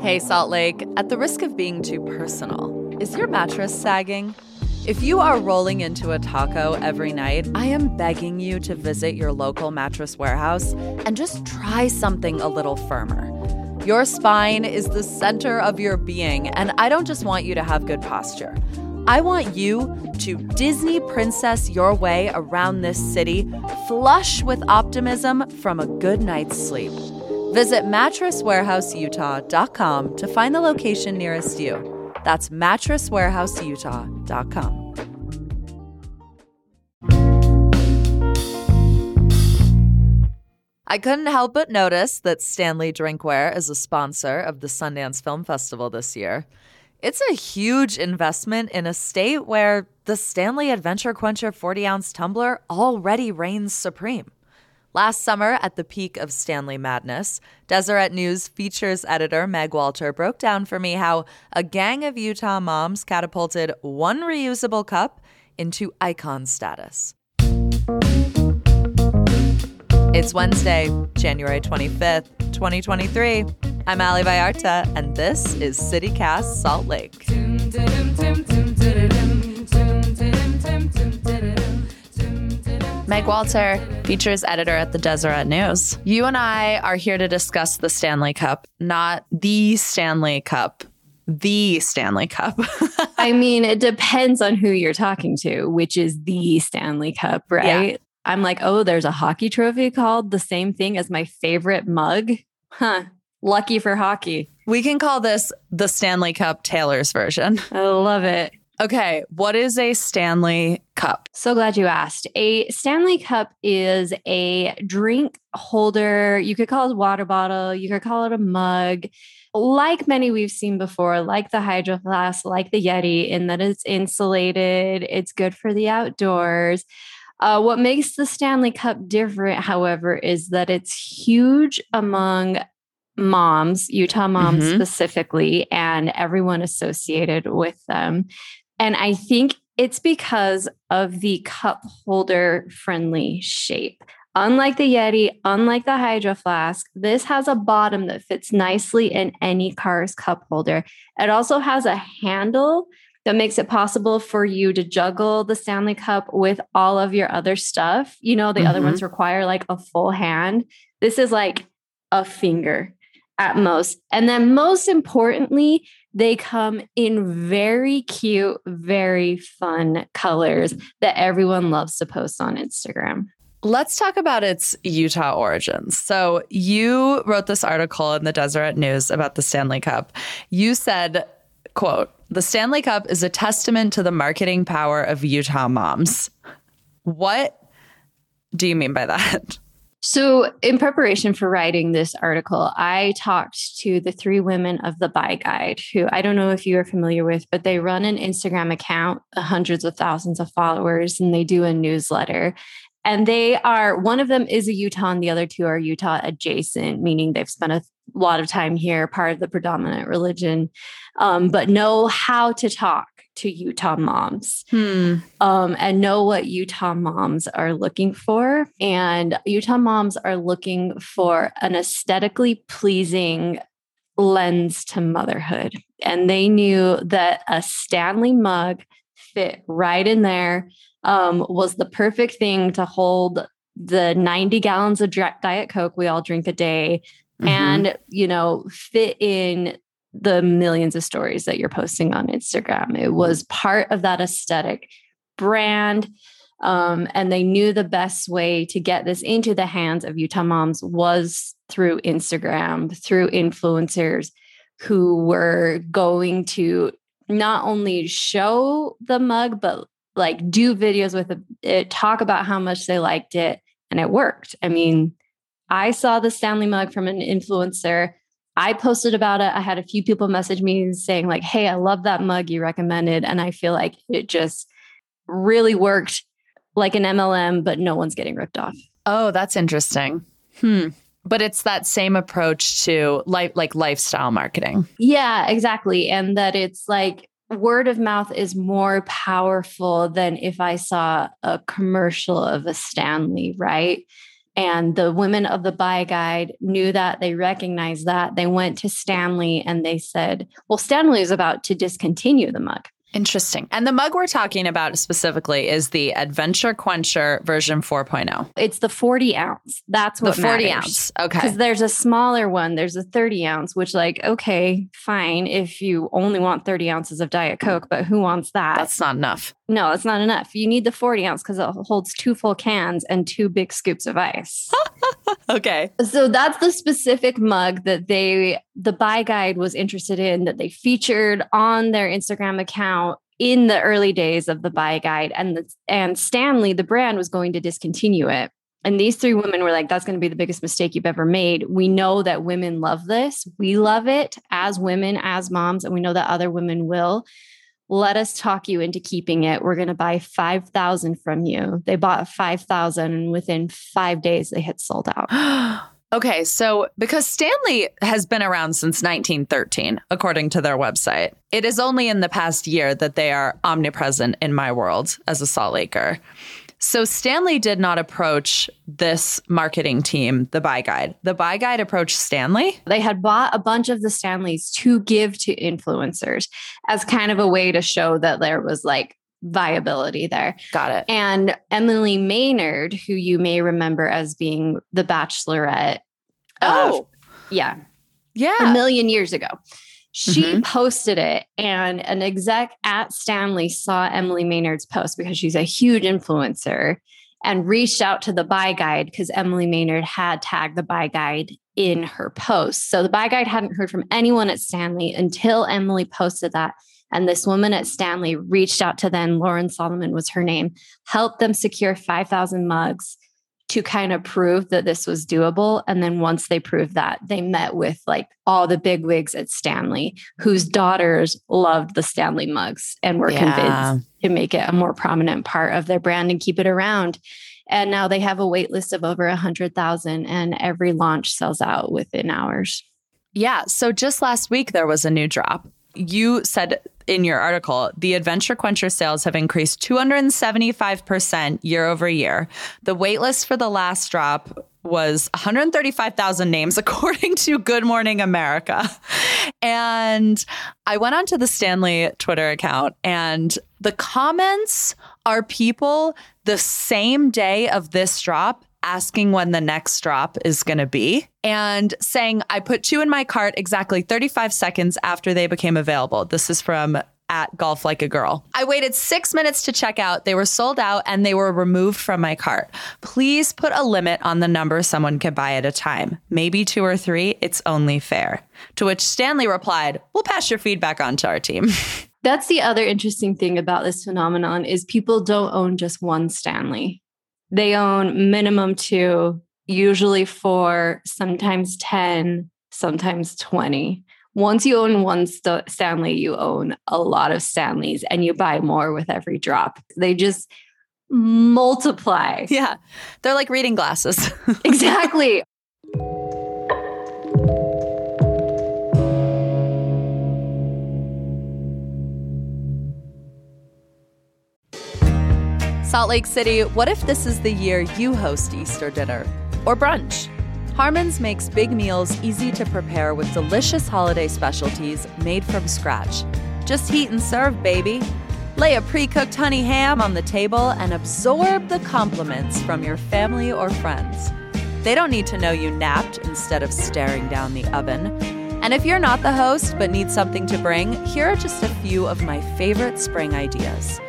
Hey, Salt Lake, at the risk of being too personal, is your mattress sagging? If you are rolling into a taco every night, I am begging you to visit your local mattress warehouse and just try something a little firmer. Your spine is the center of your being, and I don't just want you to have good posture. I want you to Disney princess your way around this city, flush with optimism from a good night's sleep. Visit mattresswarehouseutah.com to find the location nearest you. That's mattresswarehouseutah.com. I couldn't help but notice that Stanley Drinkware is a sponsor of the Sundance Film Festival this year. It's a huge investment in a state where the Stanley Adventure Quencher 40 ounce tumbler already reigns supreme. Last summer, at the peak of Stanley madness, Deseret News features editor Meg Walter broke down for me how a gang of Utah moms catapulted one reusable cup into icon status. It's Wednesday, January 25th, 2023. I'm Ali Vallarta, and this is CityCast Salt Lake. Meg Walter, features editor at the Deseret News. You and I are here to discuss the Stanley Cup, not the Stanley Cup, the Stanley Cup. I mean, it depends on who you're talking to, which is the Stanley Cup, right? Yeah. I'm like, oh, there's a hockey trophy called the same thing as my favorite mug. Huh. Lucky for hockey. We can call this the Stanley Cup Taylor's version. I love it. Okay, what is a Stanley Cup? So glad you asked. A Stanley Cup is a drink holder. You could call it a water bottle, you could call it a mug. Like many we've seen before, like the Hydro Flask, like the Yeti, in that it's insulated, it's good for the outdoors. Uh, what makes the Stanley Cup different, however, is that it's huge among moms, Utah moms mm-hmm. specifically, and everyone associated with them. And I think it's because of the cup holder friendly shape. Unlike the Yeti, unlike the Hydro Flask, this has a bottom that fits nicely in any car's cup holder. It also has a handle that makes it possible for you to juggle the Stanley Cup with all of your other stuff. You know, the mm-hmm. other ones require like a full hand. This is like a finger at most. And then, most importantly, they come in very cute, very fun colors that everyone loves to post on Instagram. Let's talk about its Utah origins. So, you wrote this article in the Deseret News about the Stanley Cup. You said, quote, the Stanley Cup is a testament to the marketing power of Utah moms. What do you mean by that? So, in preparation for writing this article, I talked to the three women of the Buy Guide, who I don't know if you are familiar with, but they run an Instagram account, hundreds of thousands of followers, and they do a newsletter. And they are one of them is a Utah, and the other two are Utah adjacent, meaning they've spent a lot of time here, part of the predominant religion, um, but know how to talk to Utah moms hmm. um, and know what Utah moms are looking for. And Utah moms are looking for an aesthetically pleasing lens to motherhood. And they knew that a Stanley mug fit right in there, um, was the perfect thing to hold the 90 gallons of Diet Coke we all drink a day. Mm-hmm. And, you know, fit in the millions of stories that you're posting on Instagram. It was part of that aesthetic brand. Um, and they knew the best way to get this into the hands of Utah moms was through Instagram, through influencers who were going to not only show the mug, but like do videos with it, talk about how much they liked it. And it worked. I mean, I saw the Stanley mug from an influencer I posted about it. I had a few people message me saying, like, hey, I love that mug you recommended. And I feel like it just really worked like an MLM, but no one's getting ripped off. Oh, that's interesting. Hmm. But it's that same approach to life, like lifestyle marketing. Yeah, exactly. And that it's like word of mouth is more powerful than if I saw a commercial of a Stanley, right? And the women of the buy guide knew that, they recognized that. They went to Stanley and they said, Well, Stanley is about to discontinue the mug. Interesting. And the mug we're talking about specifically is the Adventure Quencher version 4.0. It's the 40 ounce. That's what the 40 matters. ounce. Okay. Because there's a smaller one, there's a 30 ounce, which, like, okay, fine if you only want 30 ounces of Diet Coke, but who wants that? That's not enough. no, it's not enough. You need the 40 ounce because it holds two full cans and two big scoops of ice. Okay. so that's the specific mug that they, the buy guide was interested in, that they featured on their Instagram account in the early days of the buy guide. And, the, and Stanley, the brand, was going to discontinue it. And these three women were like, that's going to be the biggest mistake you've ever made. We know that women love this. We love it as women, as moms, and we know that other women will. Let us talk you into keeping it. We're going to buy 5,000 from you. They bought 5,000 and within five days they had sold out. okay. So, because Stanley has been around since 1913, according to their website, it is only in the past year that they are omnipresent in my world as a Salt Laker. So, Stanley did not approach this marketing team, the Buy Guide. The Buy Guide approached Stanley. They had bought a bunch of the Stanleys to give to influencers as kind of a way to show that there was like viability there. Got it. And Emily Maynard, who you may remember as being the bachelorette. of- Oh, yeah, Yeah. a million years ago. She Mhm. posted it, and an exec at Stanley saw Emily Maynard's post because she's a huge influencer and reached out to the buy guide because Emily Maynard had tagged the buy guide in her post. So the buy guide hadn't heard from anyone at Stanley until Emily posted that. And this woman at Stanley reached out to them. Lauren Solomon was her name, helped them secure 5,000 mugs to kind of prove that this was doable. And then once they proved that, they met with like all the big wigs at Stanley, whose daughters loved the Stanley mugs and were Yeah. convinced to make it a more prominent part of their brand and keep it around. And now they have a wait list of over a hundred thousand, and every launch sells out within hours. Yeah. So just last week, there was a new drop. You said in your article, the Adventure Quencher sales have increased 275% year over year. The waitlist for the last drop was 135,000 names, according to Good Morning America. And I went onto the Stanley Twitter account, and the comments are people the same day of this drop asking when the next drop is going to be and saying, I put two in my cart exactly 35 seconds after they became available. This is from at Golf Like a Girl. I waited six minutes to check out. They were sold out and they were removed from my cart. Please put a limit on the number someone can buy at a time. Maybe two or three. It's only fair. To which Stanley replied, We'll pass your feedback on to our team. That's the other interesting thing about this phenomenon is people don't own just one Stanley. They own minimum two, usually four, sometimes 10, sometimes 20. Once you own one St- Stanley, you own a lot of Stanleys and you buy more with every drop. They just multiply. yeah. They're like reading glasses. Exactly. Salt Lake City, what if this is the year you host Easter dinner or brunch? Harmon's makes big meals easy to prepare with delicious holiday specialties made from scratch. Just heat and serve, baby. Lay a pre cooked honey ham on the table and absorb the compliments from your family or friends. They don't need to know you napped instead of staring down the oven. And if you're not the host but need something to bring, here are just a few of my favorite spring ideas.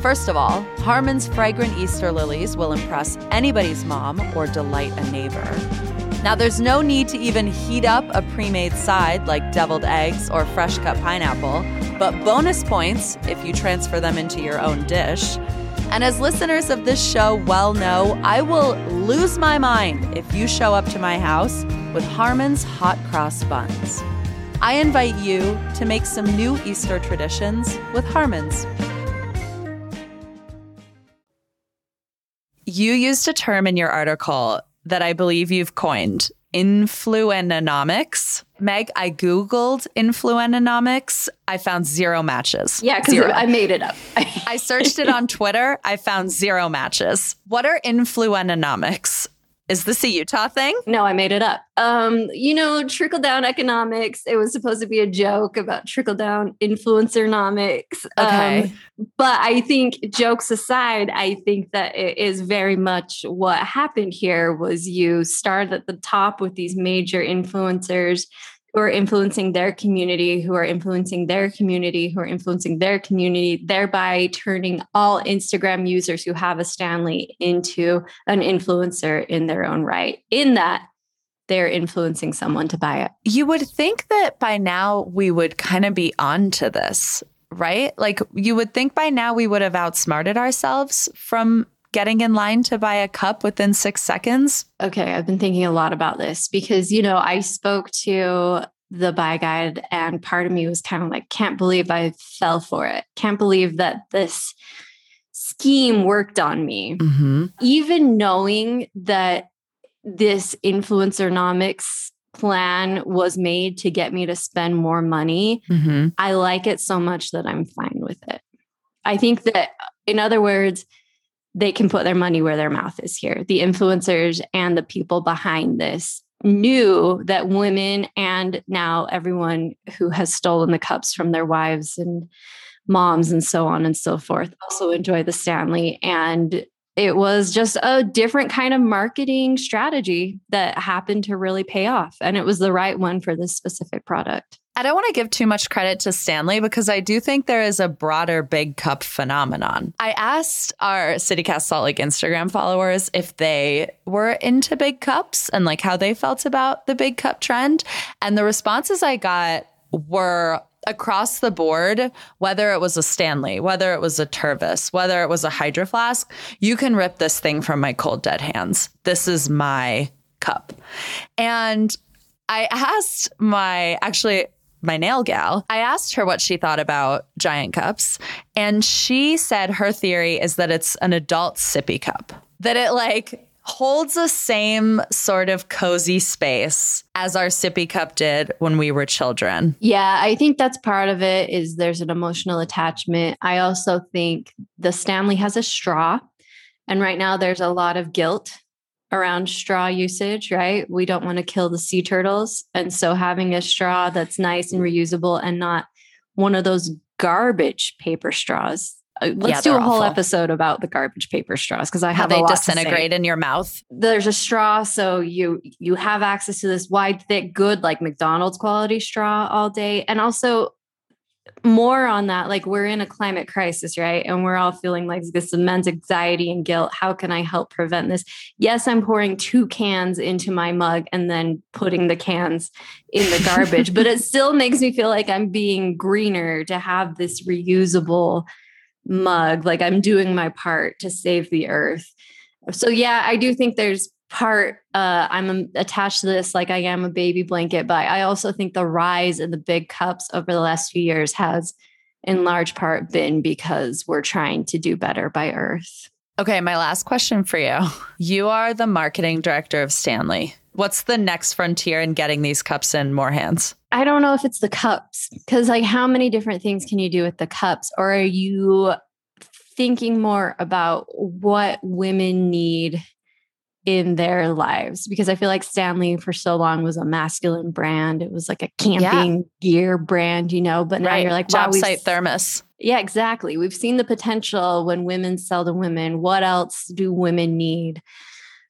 First of all, Harmon's fragrant Easter lilies will impress anybody's mom or delight a neighbor. Now, there's no need to even heat up a pre made side like deviled eggs or fresh cut pineapple, but bonus points if you transfer them into your own dish. And as listeners of this show well know, I will lose my mind if you show up to my house with Harmon's hot cross buns. I invite you to make some new Easter traditions with Harmon's. You used a term in your article that I believe you've coined influenomics. Meg, I Googled influenomics. I found zero matches. Yeah, because. I made it up. I searched it on Twitter. I found zero matches. What are influenomics? Is this a Utah thing? No, I made it up. Um, you know, trickle down economics. It was supposed to be a joke about trickle down influencernomics. Okay. Um, but I think jokes aside, I think that it is very much what happened here was you started at the top with these major influencers who are influencing their community, who are influencing their community, who are influencing their community, thereby turning all Instagram users who have a Stanley into an influencer in their own right. In that, they're influencing someone to buy it. You would think that by now we would kind of be on to this, right? Like you would think by now we would have outsmarted ourselves from getting in line to buy a cup within six seconds? Okay, I've been thinking a lot about this because, you know, I spoke to the buy guide and part of me was kind of like, can't believe I fell for it. Can't believe that this scheme worked on me. Mm-hmm. Even knowing that this influencernomics plan was made to get me to spend more money, Mm-hmm. I like it so much that I'm fine with it. I think that, in other words, they can put their money where their mouth is here. The influencers and the people behind this knew that women and now everyone who has stolen the cups from their wives and moms and so on and so forth also enjoy the Stanley. And it was just a different kind of marketing strategy that happened to really pay off. And it was the right one for this specific product. I don't want to give too much credit to Stanley because I do think there is a broader big cup phenomenon. I asked our CityCast Salt Lake Instagram followers if they were into big cups and like how they felt about the big cup trend. And the responses I got were across the board, whether it was a Stanley, whether it was a Tervis, whether it was a Hydro Flask, you can rip this thing from my cold dead hands. This is my cup. And I asked my actually my nail gal, I asked her what she thought about giant cups. And she said her theory is that it's an adult sippy cup, that it like holds the same sort of cozy space as our sippy cup did when we were children. Yeah, I think that's part of it is there's an emotional attachment. I also think the Stanley has a straw and right now there's a lot of guilt around straw usage, right? We don't want to kill the sea turtles. And so having a straw that's nice and reusable and not one of those garbage paper straws. Uh, Let's Yeah, do a whole awful. episode about the garbage paper straws because I How have a they lot to say disintegrate in your mouth. there's a straw so you you have access to this wide thick good like mcdonald's quality straw all day and also more on that like we're in a climate crisis right? And we're all feeling like this immense anxiety and guilt. How can i help prevent this? Yes i'm pouring two cans into my mug and then putting the cans in the garbage but it still makes me feel like i'm being greener to have this reusable mug. Like i'm doing my part to save the earth. So yeah, I do think there's part uh I'm attached to this like I am a baby blanket, but I also think the rise in the big cups over the last few years has in large part been because we're trying to do better by earth. Okay, my last question for you. You are the marketing director of Stanley. What's the next frontier in getting these cups in more hands? I don't know if it's the cups because like how many different things can you do with the cups or are you thinking more about what women need in their lives because I feel like Stanley for so long was a masculine brand. It was like a camping gear brand, you know, but now you're like, wow, job site thermos. Yeah, exactly. We've seen the potential when women sell to women. What else do women need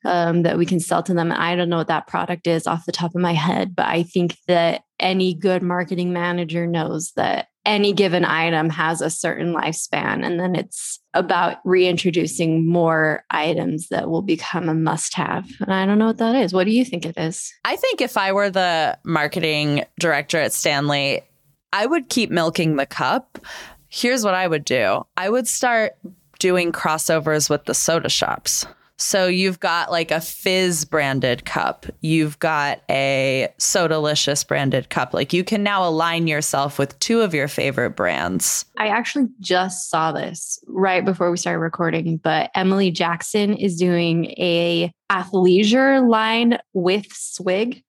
um, that we can sell to them? I don't know what that product is off the top of my head, but I think that any good marketing manager knows that any given item has a certain lifespan. And then it's about reintroducing more items that will become a must have. And I don't know what that is. What do you think it is? I think if I were the marketing director at Stanley, I would keep milking the cup. Here's what I would do I would start doing crossovers with the soda shops. So you've got like a Fiiz branded cup, you've got a Sodalicious branded cup. Like you can now align yourself with two of your favorite brands. I actually just saw this right before we started recording, but Emily Jackson is doing a athleisure line with Swig,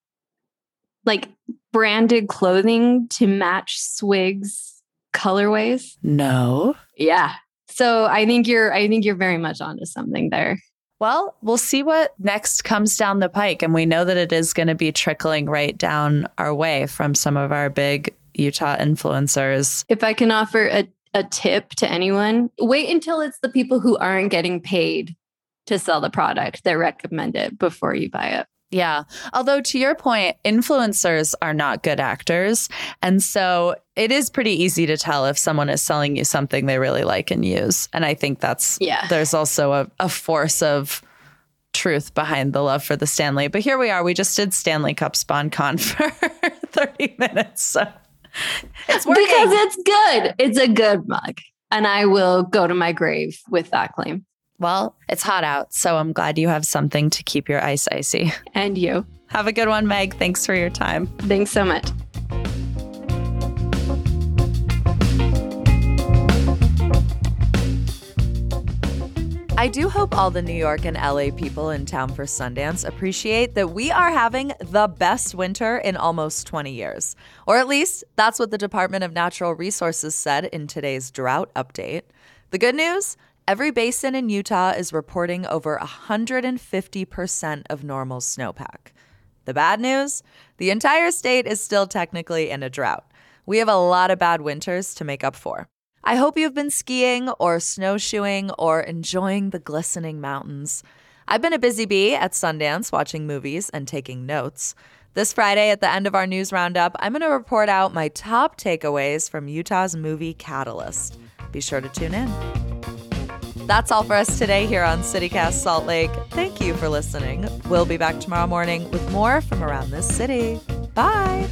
like branded clothing to match Swig's colorways. No. Yeah. So I think you're I think you're very much onto something there. Well, we'll see what next comes down the pike. And we know that it is going to be trickling right down our way from some of our big Utah influencers. If I can offer a, a tip to anyone, wait until it's the people who aren't getting paid to sell the product that recommend it before you buy it. Yeah. Although, to your point, influencers are not good actors. And so it is pretty easy to tell if someone is selling you something they really like and use. And I think that's, yeah, there's also a, a force of truth behind the love for the Stanley. But here we are. We just did Stanley Cup Spon Con for 30 minutes. So it's working. Because it's good. It's a good mug. And I will go to my grave with that claim. Well, it's hot out, so I'm glad you have something to keep your ice icy. And you. Have a good one, Meg. Thanks for your time. Thanks so much. I do hope all the New York and LA people in town for Sundance appreciate that we are having the best winter in almost 20 years. Or at least that's what the Department of Natural Resources said in today's drought update. The good news? Every basin in Utah is reporting over 150% of normal snowpack. The bad news? The entire state is still technically in a drought. We have a lot of bad winters to make up for. I hope you've been skiing or snowshoeing or enjoying the glistening mountains. I've been a busy bee at Sundance watching movies and taking notes. This Friday, at the end of our news roundup, I'm going to report out my top takeaways from Utah's movie Catalyst. Be sure to tune in. That's all for us today here on CityCast Salt Lake. Thank you for listening. We'll be back tomorrow morning with more from around this city. Bye.